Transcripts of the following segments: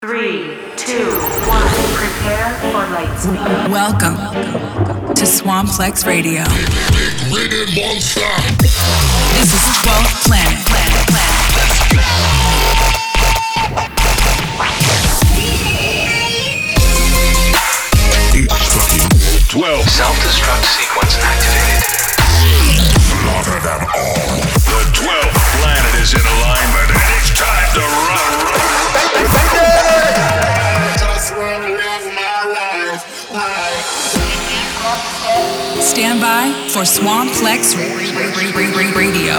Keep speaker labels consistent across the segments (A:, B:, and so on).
A: Three, two, one. Prepare for light speed.
B: Welcome to Swamplex Radio. This is 12th Planet. Planet, Planet.
C: Twelve.
D: Self-destruct sequence activated.
C: Slaughter them all. The twelfth planet is in alignment,
B: for Swamplex Radio.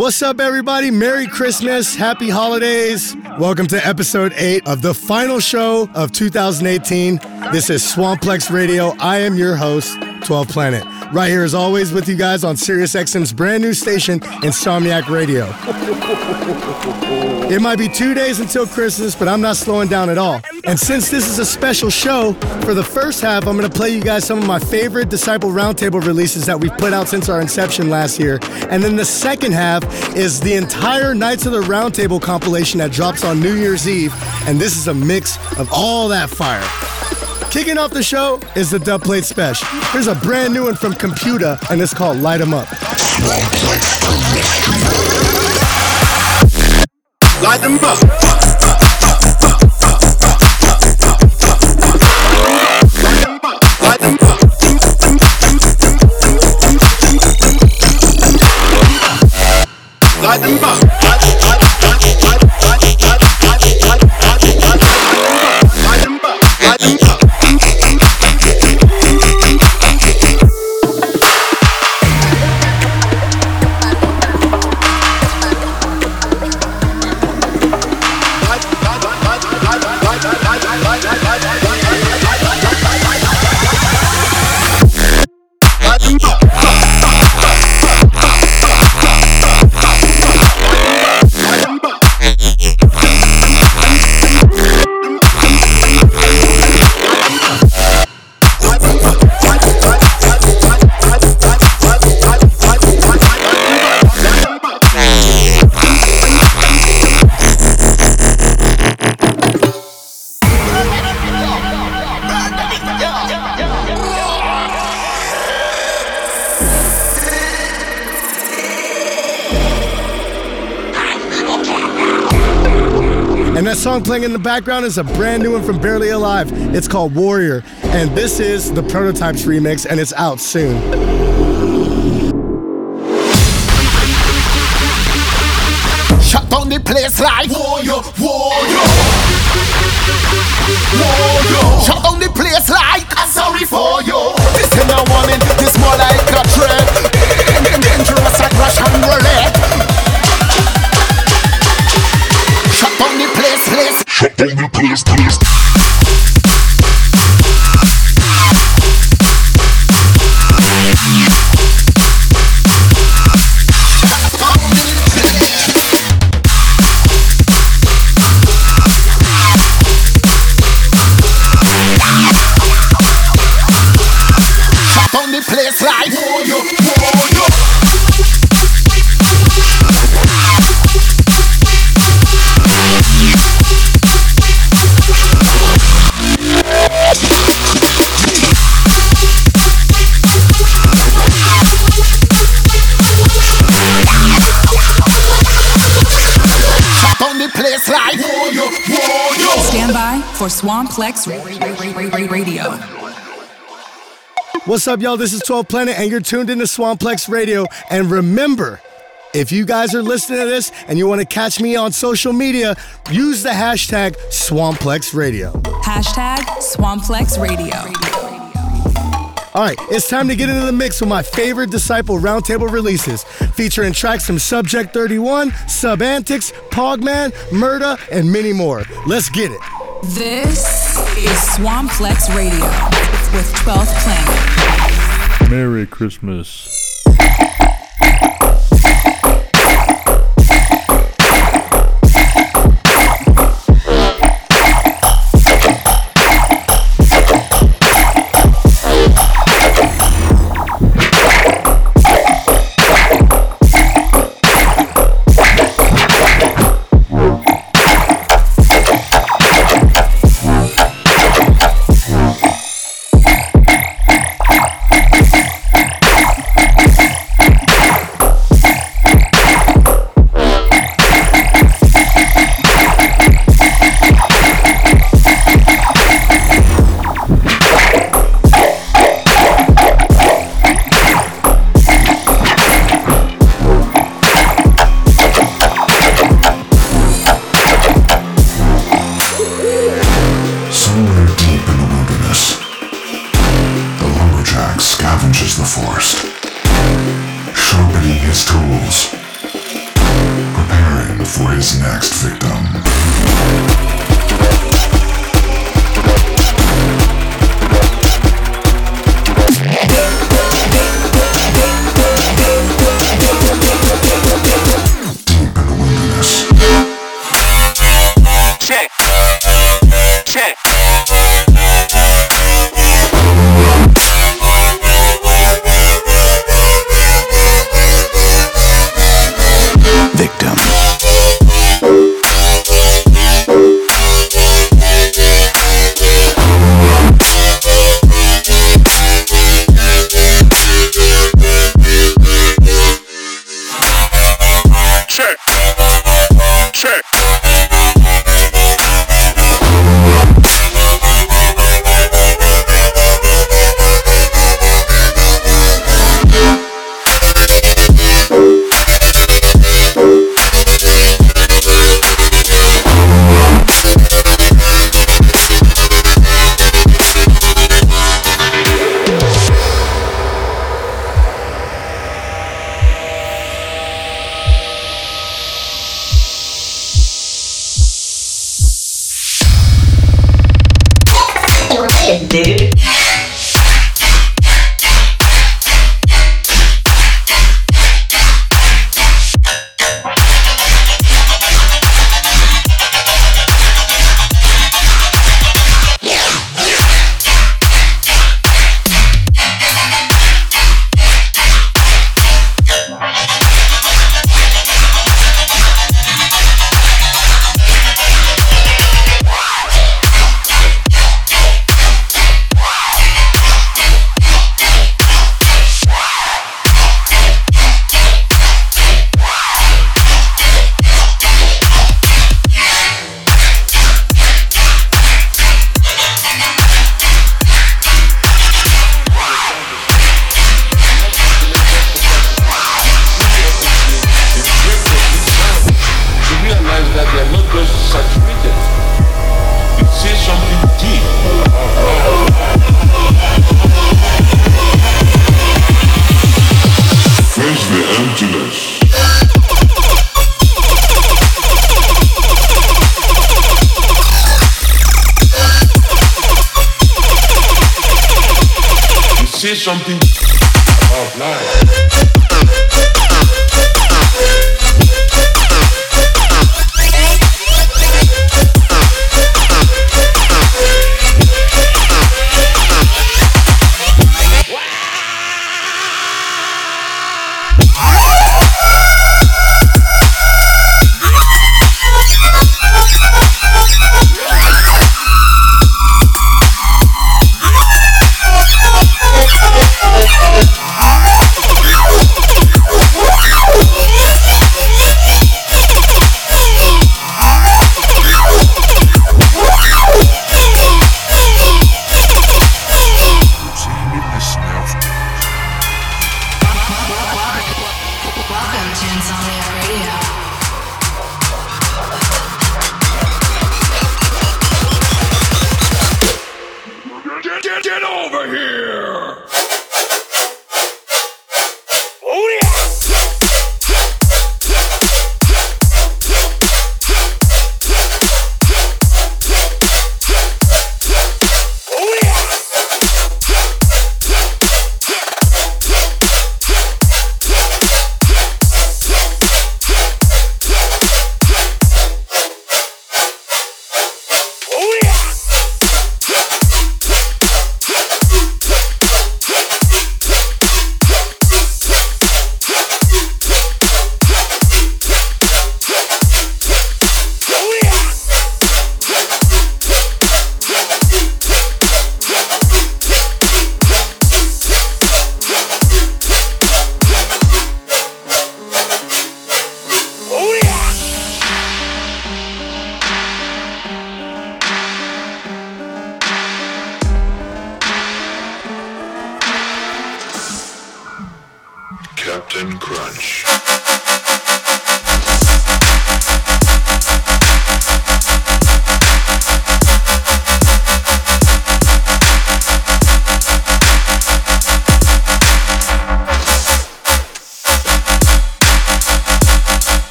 E: What's up, everybody? Merry Christmas, Happy Holidays. Welcome to episode 8 of the final show of 2018. This is Swamplex Radio. I am your host, 12 Planet. Right here, as always, with you guys on SiriusXM's brand new station, Insomniac Radio. It might be two days until Christmas, but I'm not slowing down at all. And since this is a special show, for the first half, I'm going to play you guys some of my favorite Disciple Roundtable releases that we've put out since our inception last year. And then the second half is the entire Knights of the Roundtable compilation that drops on New Year's Eve. And this is a mix of all that fire. Kicking off the show is the Dub Plate Special. Here's a brand new one from Computer, and it's called Light 'em Up.
F: Light them up.
E: Song playing in the background is a brand new one from Barely Alive. It's called Warrior. And this is the Prototypes remix, and it's out soon.
F: Shut down the place like Warrior, warrior Warrior Shut down the place like I'm sorry for you This ain't a warning, this more like a threat Dangerous like Russian roulette Shut down the place, place
C: Shut down the place, place.
B: Swamplex Radio.
E: What's up, y'all? This is 12 Planet, and you're tuned into Swamplex Radio. And remember, if you guys are listening to this and you want to catch me on social media, use the hashtag Swamplex Radio.
B: Hashtag Swamplex Radio.
E: All right, it's time to get into the mix with my favorite Disciple Roundtable releases, featuring tracks from Subject 31, Sub Antics, Pogman, Murda, and many more. Let's get it.
B: This is Swamplex Radio with 12th Planet.
G: Merry Christmas.
H: his tools, preparing for
I: his next
J: victim.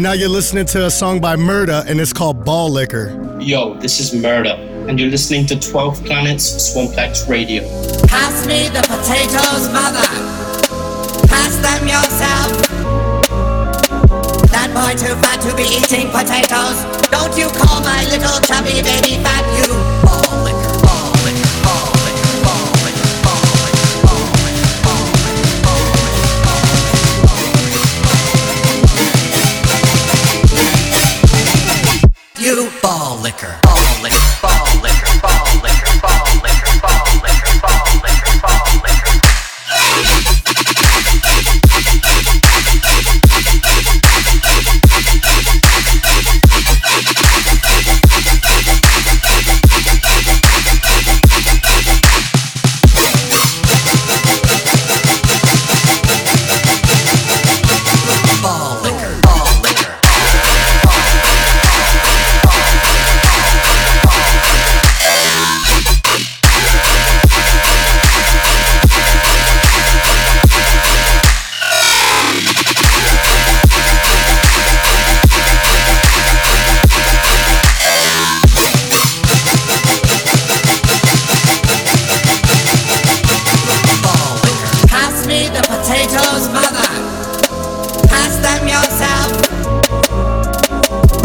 E: Right now, you're listening to a song by Murda, and it's called Ball Liquor.
K: Yo, this is Murda, and you're listening to 12 Planets Swamplex Radio.
L: Pass me the potatoes, mother. Pass them yourself. That boy too fat to be eating potatoes. Don't you call my little chubby baby fat, you You ball liquor, ball mother. Pass them yourself.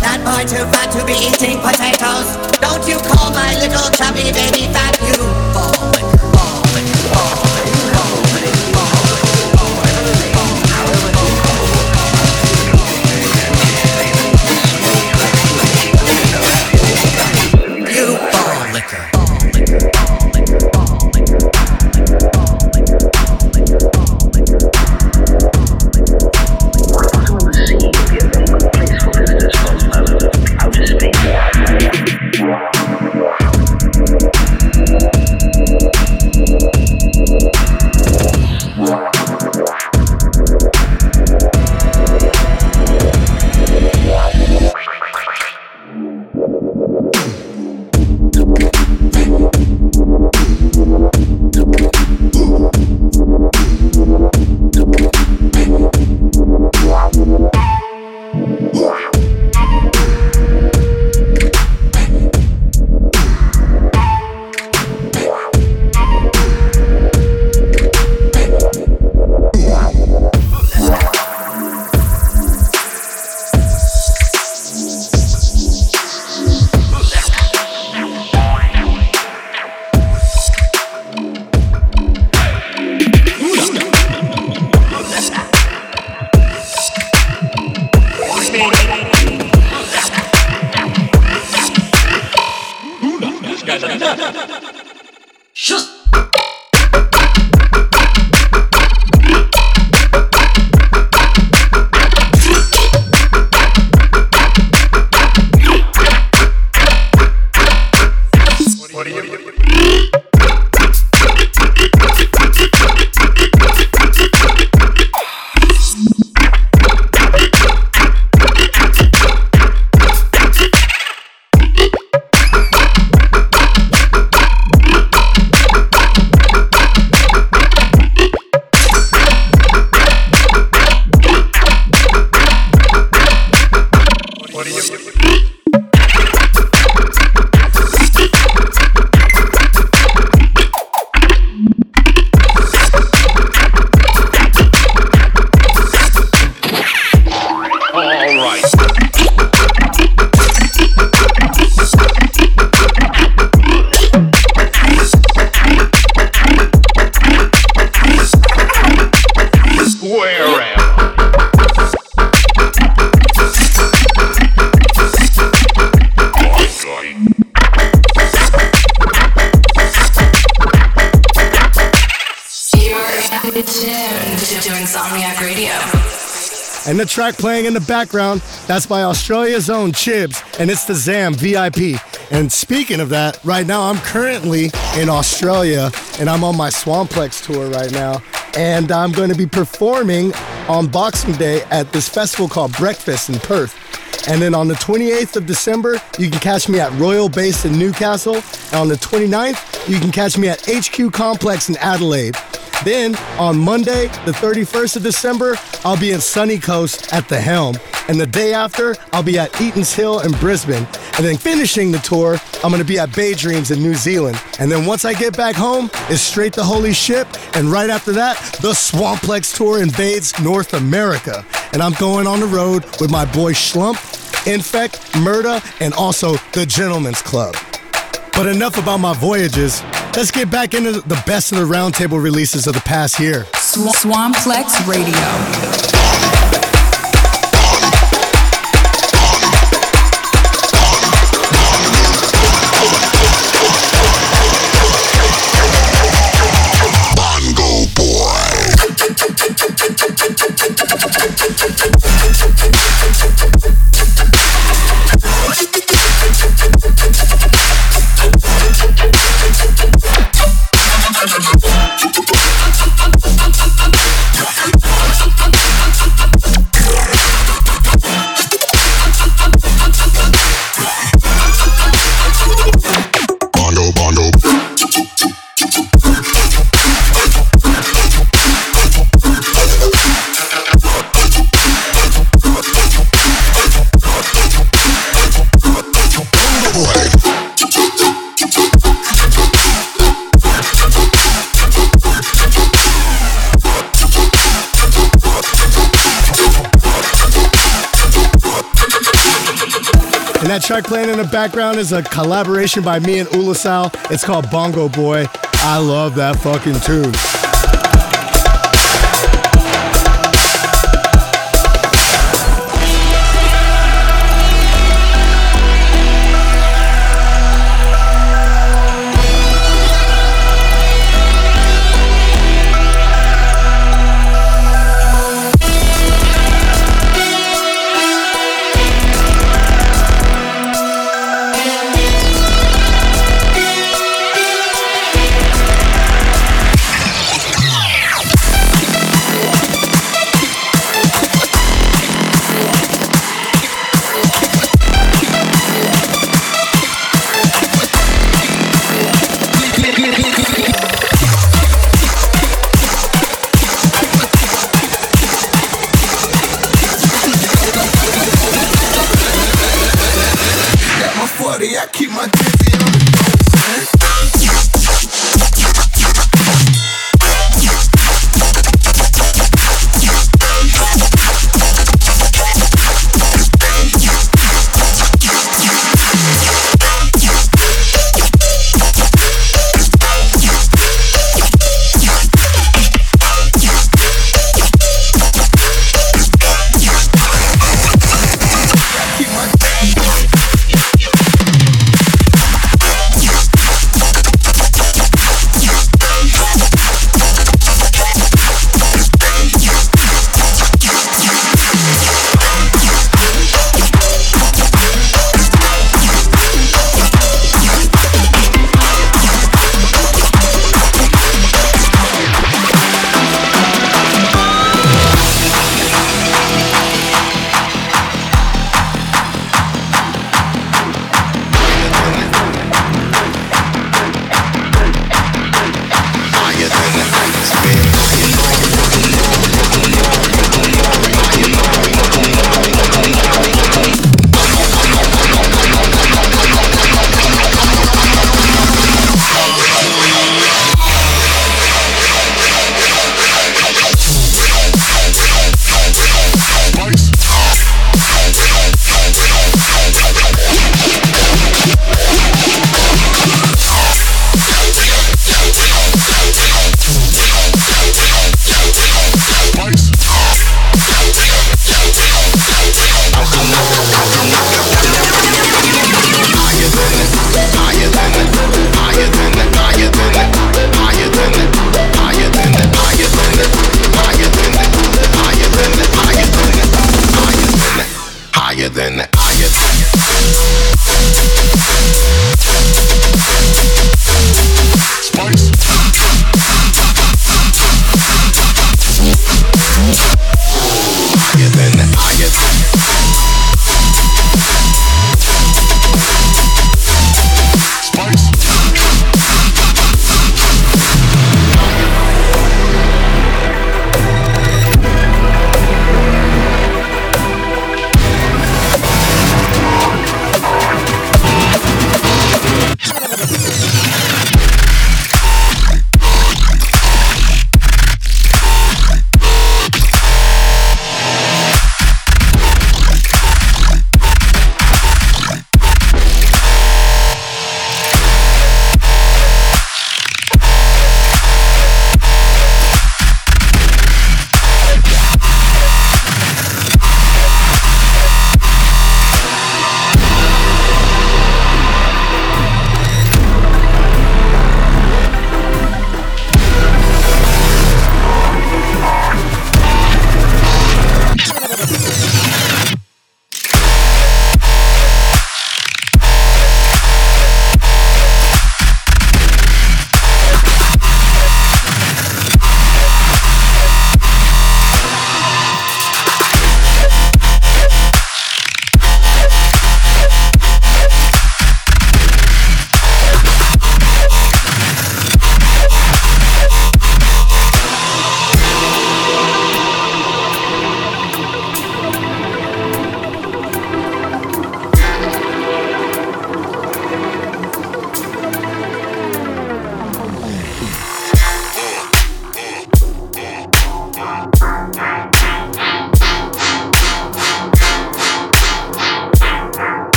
L: That boy too fat to be eating potatoes. Don't you call my little chubby baby fat, you
B: Insomniac
E: track playing in the background, that's by Australia's own Chibs, and it's the ZAM VIP. And speaking of that, right now I'm currently in Australia and I'm on my Swamplex tour right now. And I'm going to be performing on Boxing Day at this festival called Breakfast in Perth. And then on the 28th of December, you can catch me at Royal Base in Newcastle. And on the 29th, you can catch me at HQ Complex in Adelaide. Then on Monday, the 31st of December, I'll be in Sunny Coast at the Helm. And the day after, I'll be at Eaton's Hill in Brisbane. And then finishing the tour, I'm gonna be at Bay Dreams in New Zealand. And then once I get back home, it's straight to Holy Ship. And right after that, the Swamplex tour invades North America. And I'm going on the road with my boy Shlump, Infekt, Murda, and also the Gentleman's Club. But enough about my voyages. Let's get back into the best of the roundtable releases of the past year.
B: Sw- Swamplex Radio.
E: Track playing in the background is a collaboration by me and Ulasal. It's called Bongo Boy. I love that fucking tune.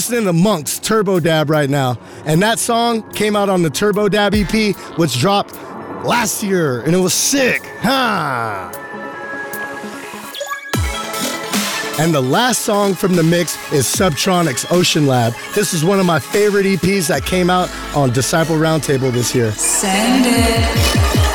E: Listening to MONXX's Turbo Dab right now. And that song came out on the Turbo Dab EP, which dropped last year, and it was sick. Huh? And the last song from the mix is Subtronic's Ocean Lab. This is one of my favorite EPs that came out on Disciple Roundtable this year.
B: Send it.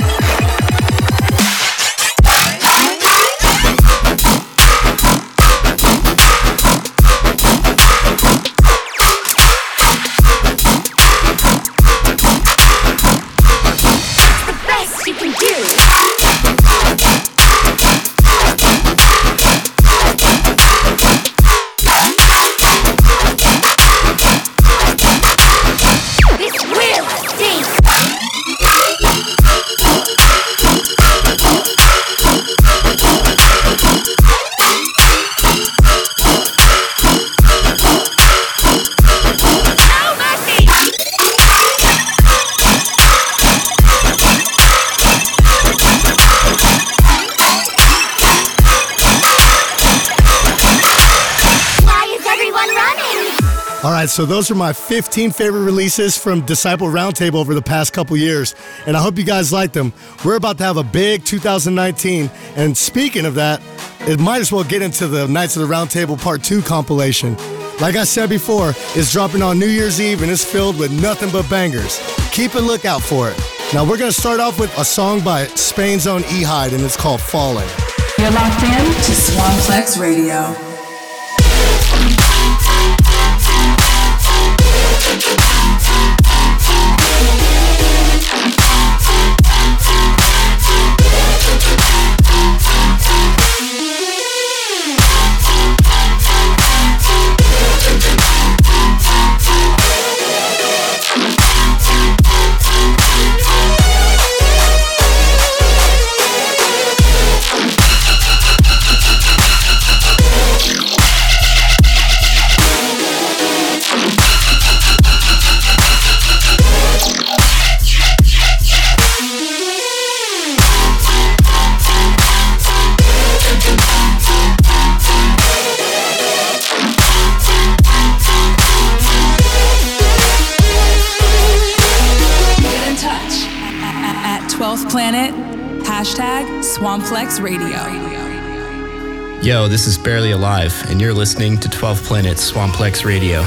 E: So those are my 15 favorite releases from Disciple Roundtable over the past couple years, and I hope you guys like them. We're about to have a big 2019, and speaking of that, it might as well get into the Knights of the Roundtable Part 2 compilation. Like I said before, it's dropping on New Year's Eve and it's filled with nothing but bangers. Keep a lookout for it. Now we're gonna start off with a song by Spain's own Ehide and it's called Falling.
B: You're locked in to Swamplex Radio. Swamplex Radio.
M: Yo, this is Barely Alive, and you're listening to 12 Planets Swamplex Radio.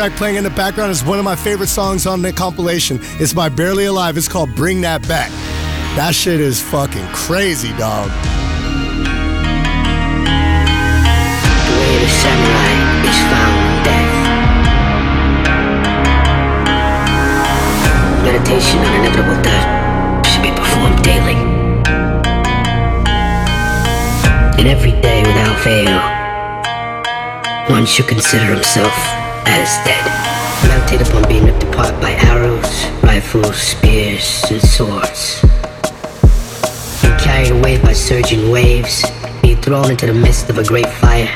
E: Track playing in the background is one of my favorite songs on the compilation. It's by Barely Alive. It's called Bring That Back. That shit is fucking crazy, dog.
N: The way the samurai is found death. Meditation on inevitable death should be performed daily. And every day without fail, one should consider himself as dead. Mounted upon being ripped apart by arrows, rifles, spears, and swords. Being carried away by surging waves, being thrown into the midst of a great fire,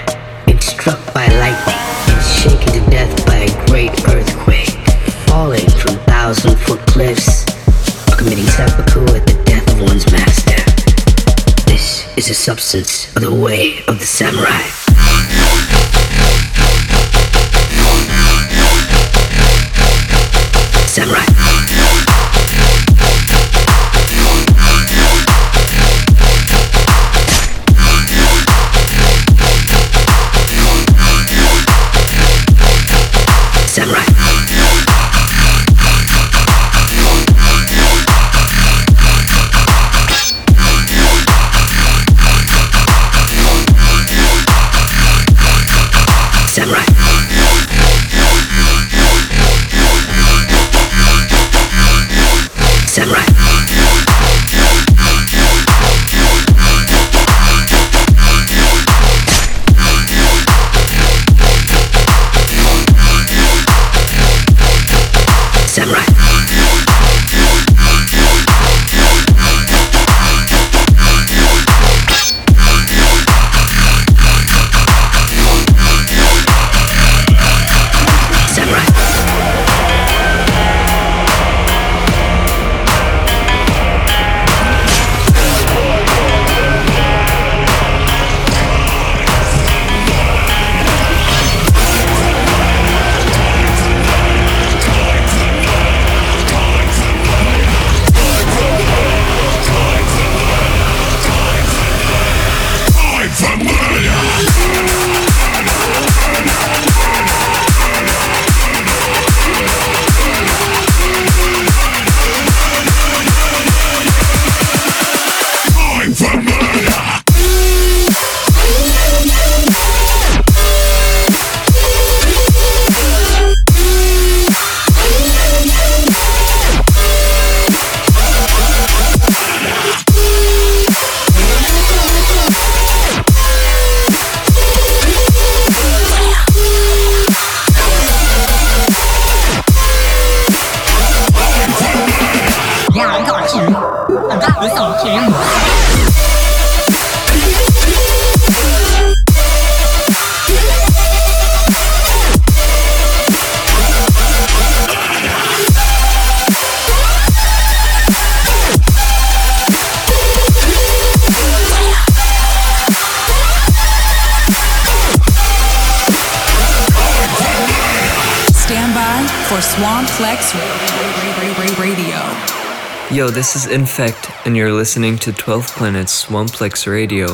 N: being struck by lightning, being shaken to death by a great earthquake, falling from thousand foot cliffs, or committing seppuku at the death of one's master. This is the substance of the way of the samurai.
O: This is Infekt, and you're listening to 12 Planets Swamplex Radio.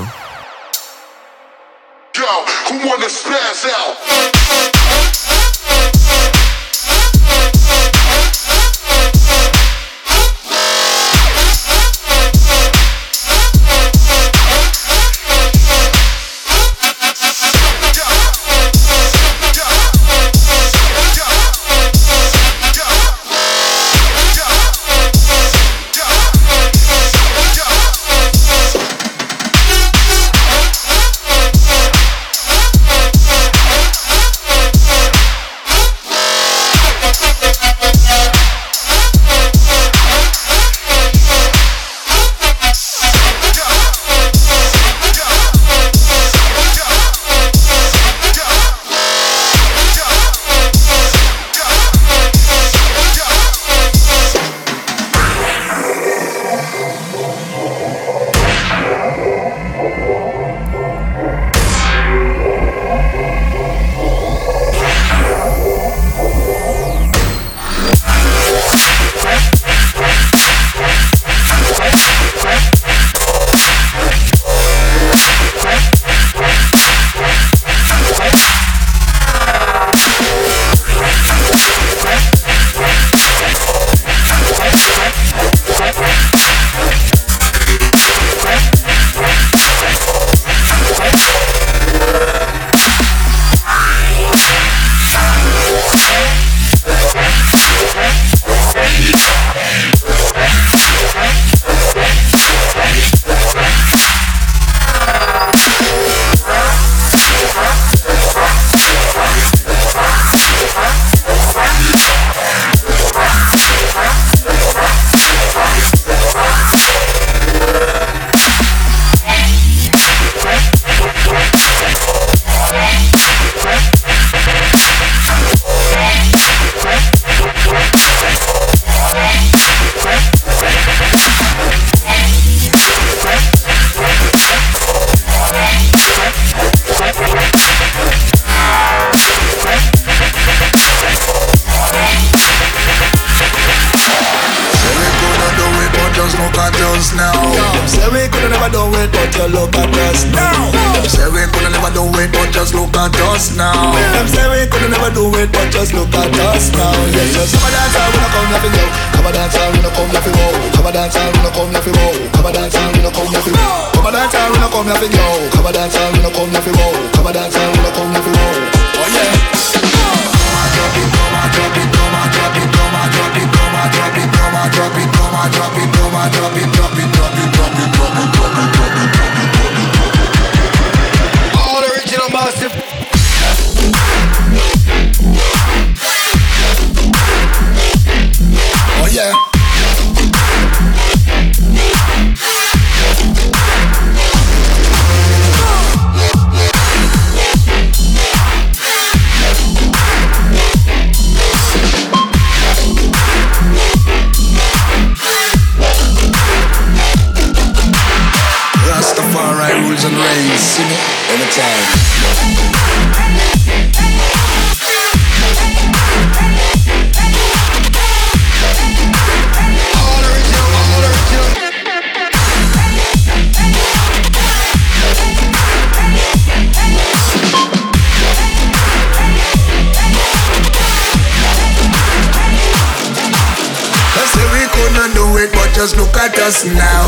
F: You look at us now. Them say we coulda never do it, but just look at us now. Them say we coulda never do it, but just look at us now. Yes, yes. Come a dance, we no come here for. Come a dance, we no come here for. Come a dance, we no come here for. Come a dance, we no come here for. Come a dance, we no come here for. Come a dance, we no come here for. Come a dance, we no come here for. Oh yeah. Come on, drop it, come on, drop it, come on, drop it, come on, drop it, come on, drop it, come on, drop it, all original massive.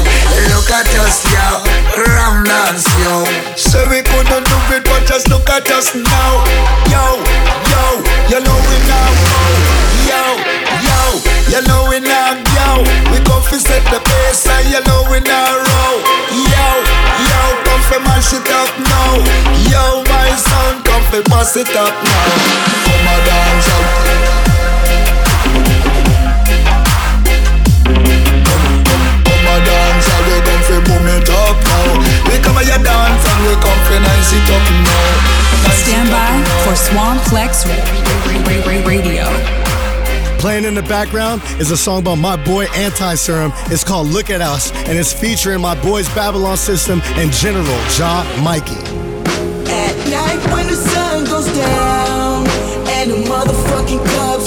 F: Look at us, yo. Ram dance, yo. Say we couldn't do it, but just look at us now. Yo, yo, you know we now. Yo, yo, you know we now go. We come fi set the pace, and you know we now roll. Yo, yo, come fi mash it up now. Yo, my son, come fi bust it up now. Come a dance out. Come a dance and we come fi boom it up now. We come a ya dance and we come fi nice it up now. Nice
B: Stand by
F: now.
B: for Swamplex Radio.
E: Playing in the background is a song by my boy Antiserum. It's called Look at Us, and it's featuring my boys Babylon System and General Jah Mikey.
P: At night when the sun goes down and the motherfucking clubs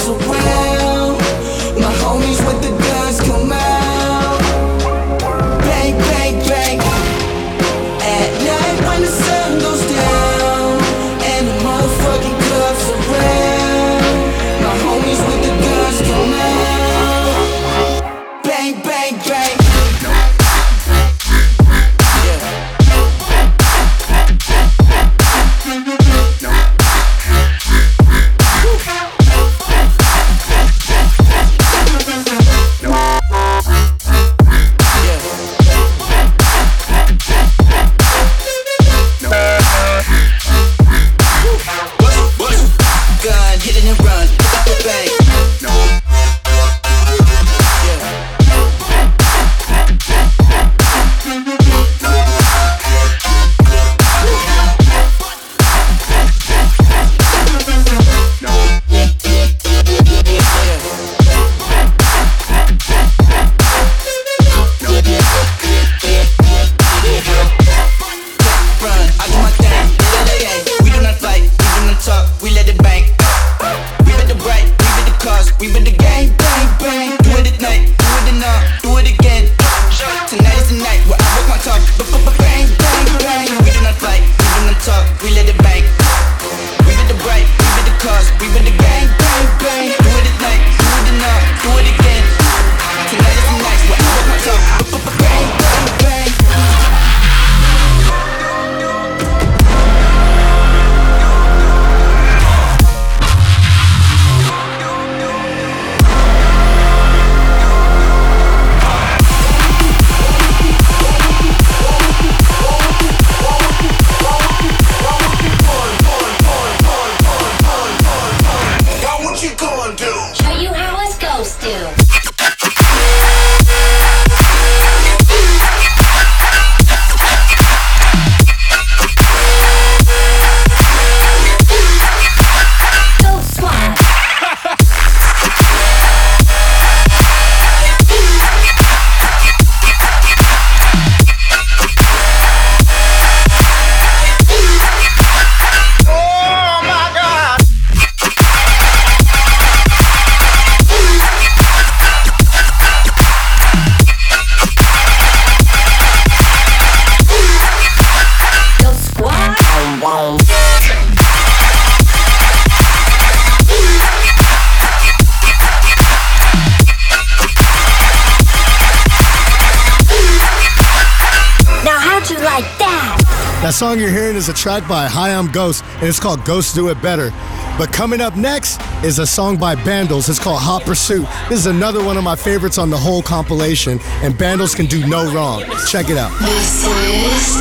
E: That song you're hearing is a track by Hi I'm Ghost, and it's called Ghosts Do It Better. But coming up next is a song by Bandlez. It's called Hot Pursuit. This is another one of my favorites on the whole compilation, and Bandlez can do no wrong. Check it out.
Q: This is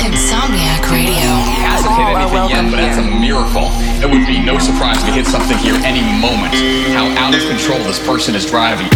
Q: Insomniac Radio.
R: hasn't hit anything yet, but that's a miracle. It would be no surprise if he hit something here any moment. How out of control this person is driving.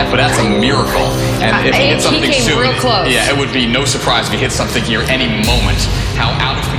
R: Yet, but that's a miracle. And if he hit something soon, yeah, it would be no surprise if he hit something here any moment. How out of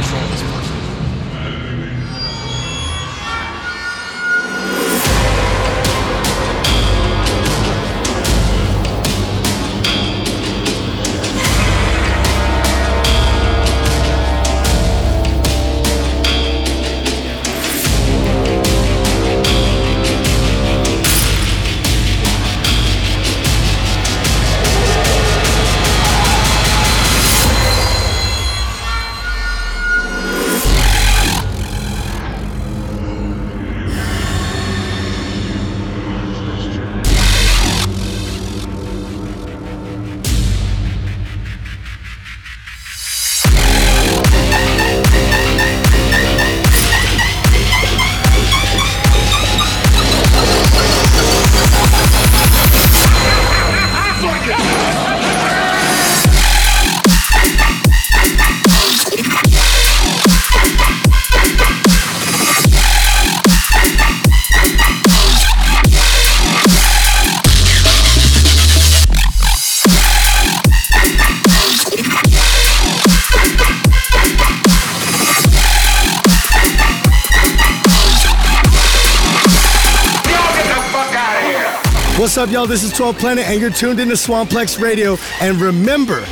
E: y'all? This is 12 Planet, and you're tuned into Swamplex Radio. And remember,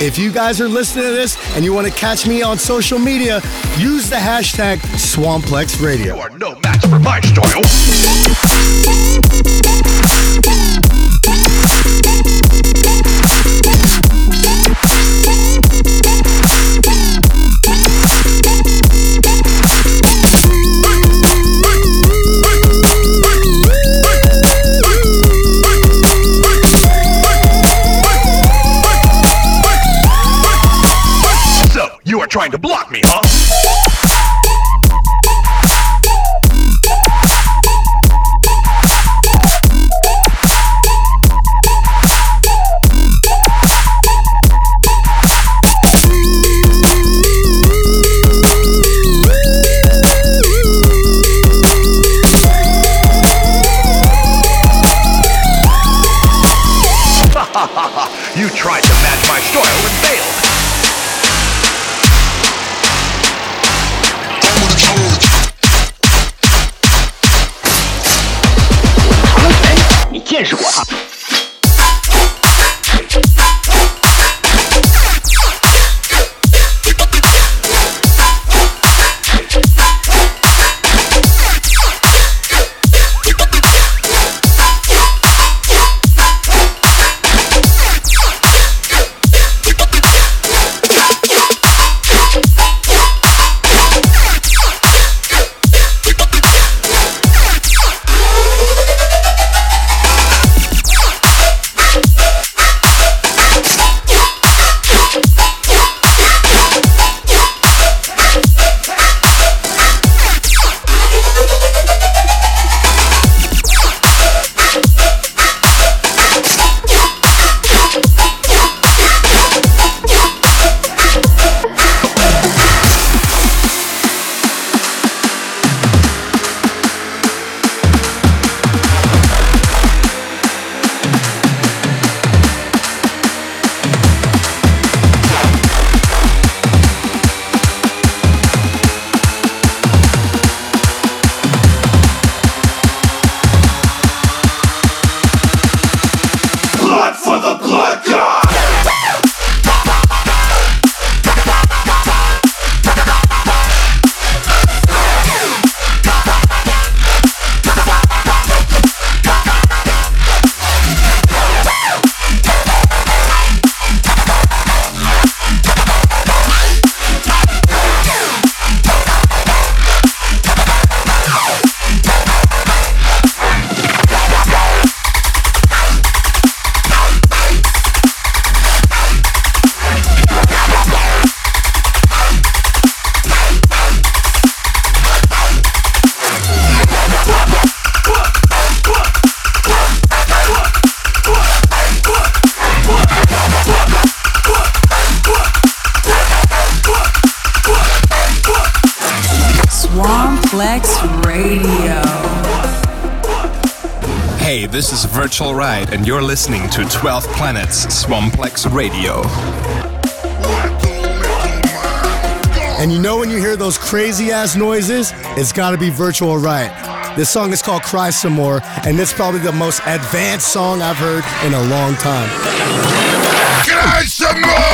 E: if you guys are listening to this and you want to catch me on social media, use the hashtag Swamplex Radio.
S: You are no match for my style.
T: Listening to 12 Planets Swamplex Radio.
E: And you know when you hear those crazy ass noises, it's gotta be Virtual Riot. This song is called Cry Some More, and it's probably the most advanced song I've heard in a long time.
C: Cry some more!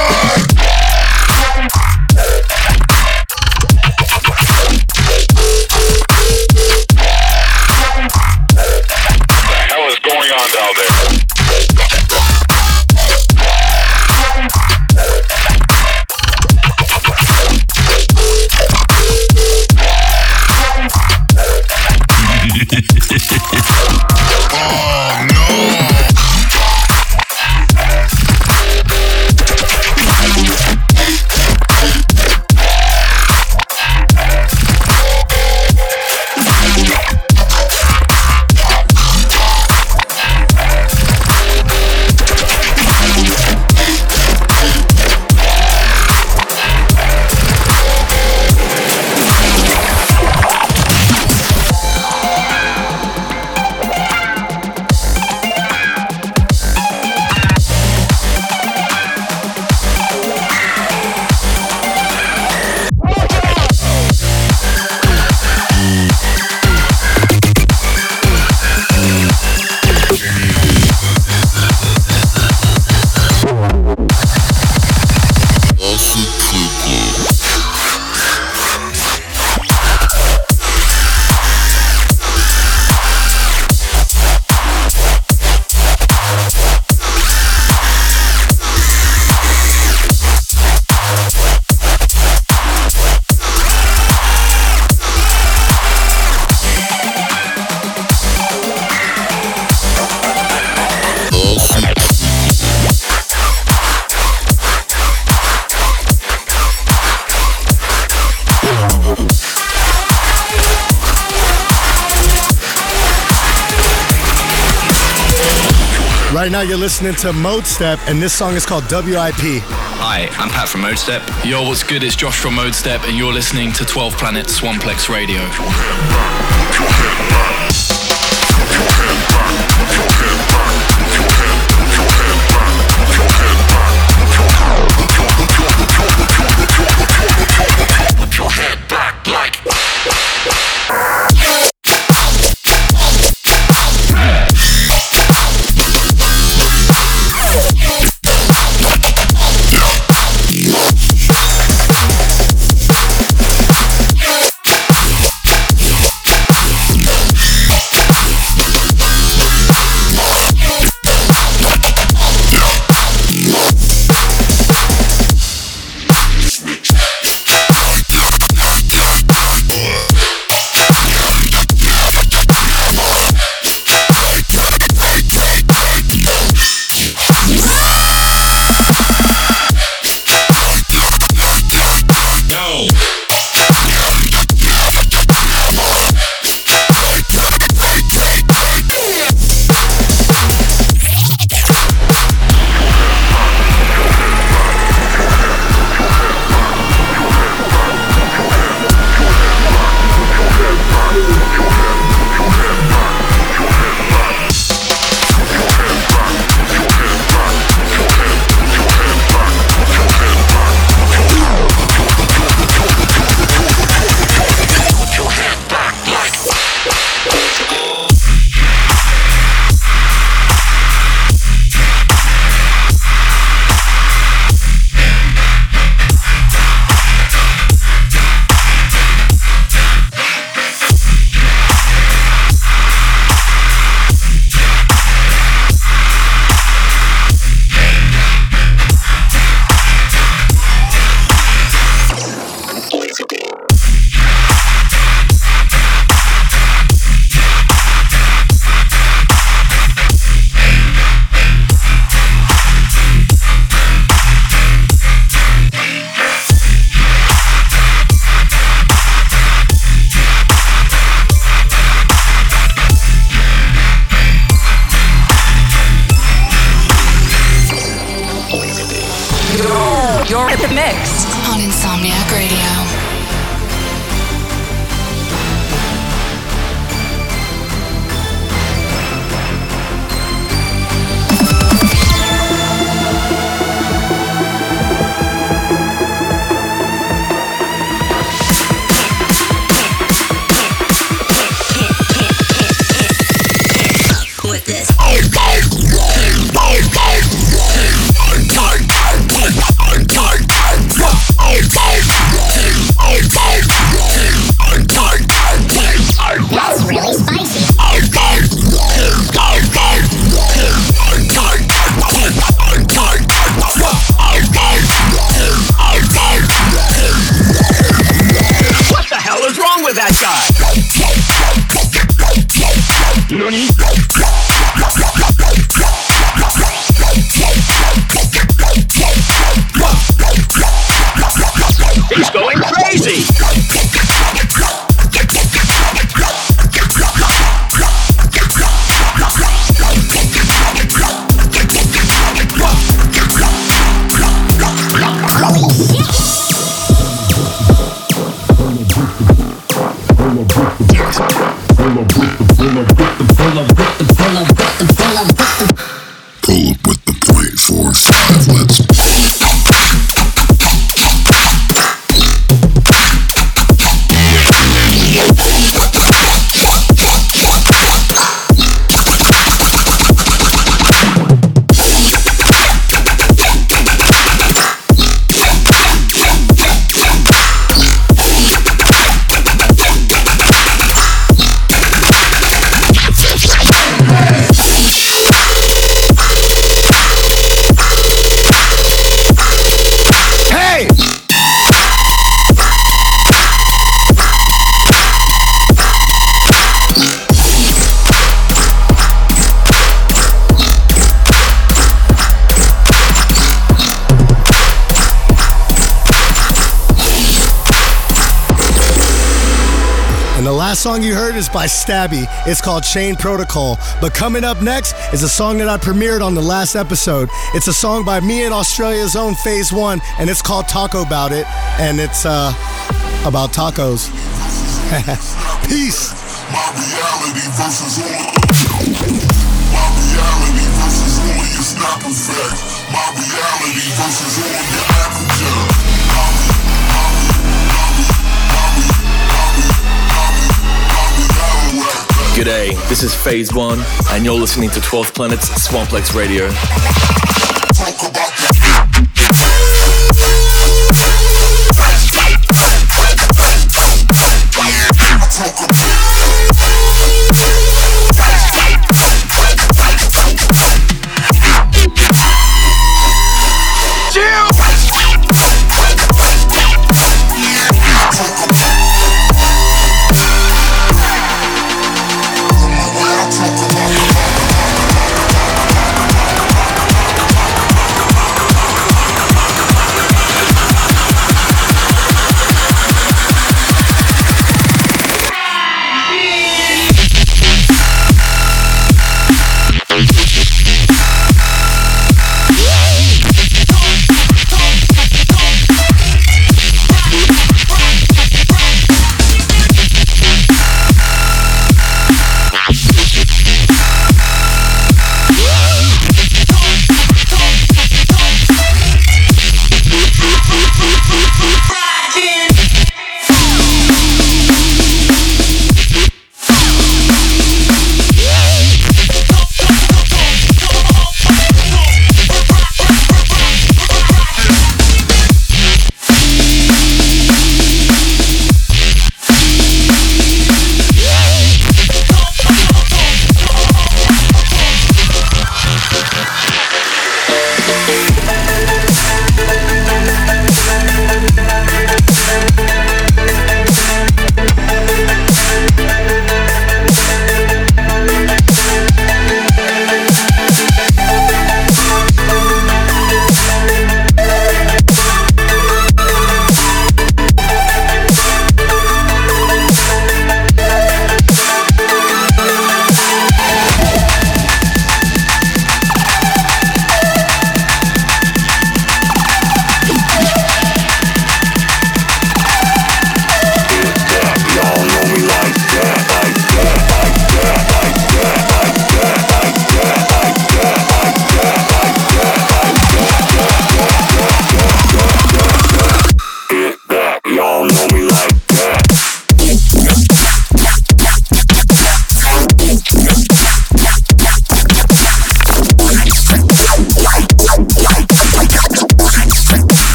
E: Listening to Modestep, and this song is called WIP.
Q: Hi, I'm Pat from Modestep. Yo, what's good? It's Josh from Modestep, and you're listening to 12 Planet Swamplex Radio.
B: On Insomniac Radio.
E: Song you heard is by Stabby. It's called Chain Protocol. But coming up next is a song that I premiered on the last episode. It's a song by me and Australia's own Phase One, and it's called Taco About It, and it's uh about tacos. Peace.
C: My reality versus all. My reality versus all your snapper facts. My reality versus all
U: G'day, this is Phase One, and you're listening to 12th Planet's Swamplex Radio.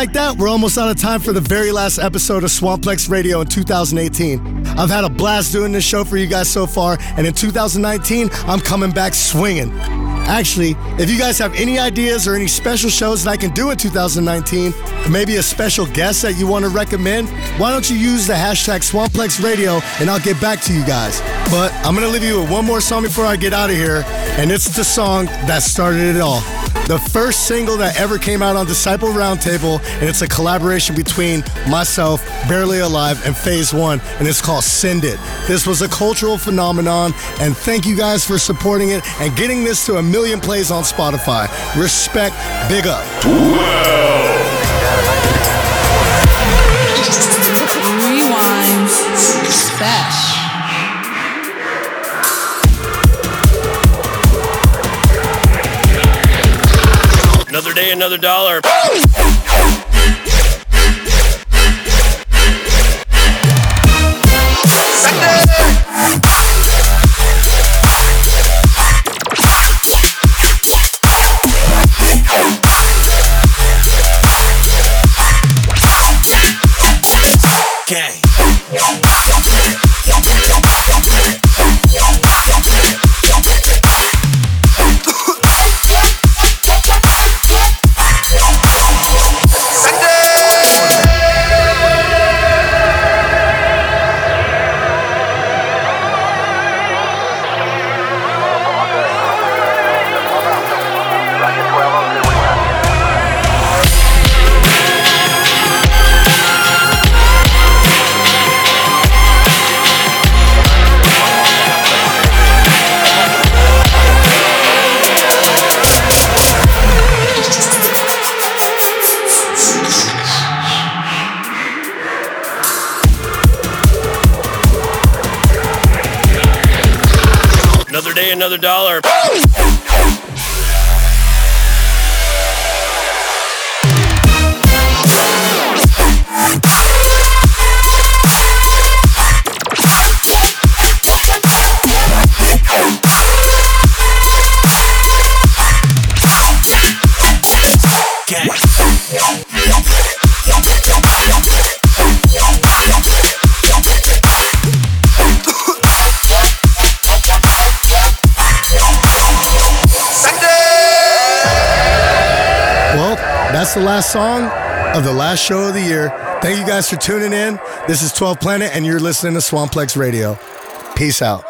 E: Like that, we're almost out of time for the very last episode of Swamplex Radio in 2018. I've had a blast doing this show for you guys so far, and in 2019, I'm coming back swinging. Actually, if you guys have any ideas or any special shows that I can do in 2019, maybe a special guest that you want to recommend, why don't you use the hashtag Swamplex Radio and I'll get back to you guys. But I'm going to leave you with one more song before I get out of here, and it's the song that started it all. The first single that ever came out on Disciple Roundtable, and it's a collaboration between myself, Barely Alive, and Phase One, and it's called Send It. This was a cultural phenomenon, and thank you guys for supporting it and getting this to a million plays on Spotify. Respect, big up.
S: Another dollar.
E: Last show of the year. Thank you guys for tuning in. This is 12th Planet, and you're listening to Swamplex Radio. Peace out.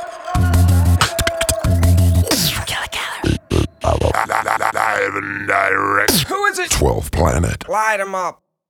I: Live and direct.
V: Who is it?
I: 12th Planet.
V: Light him up.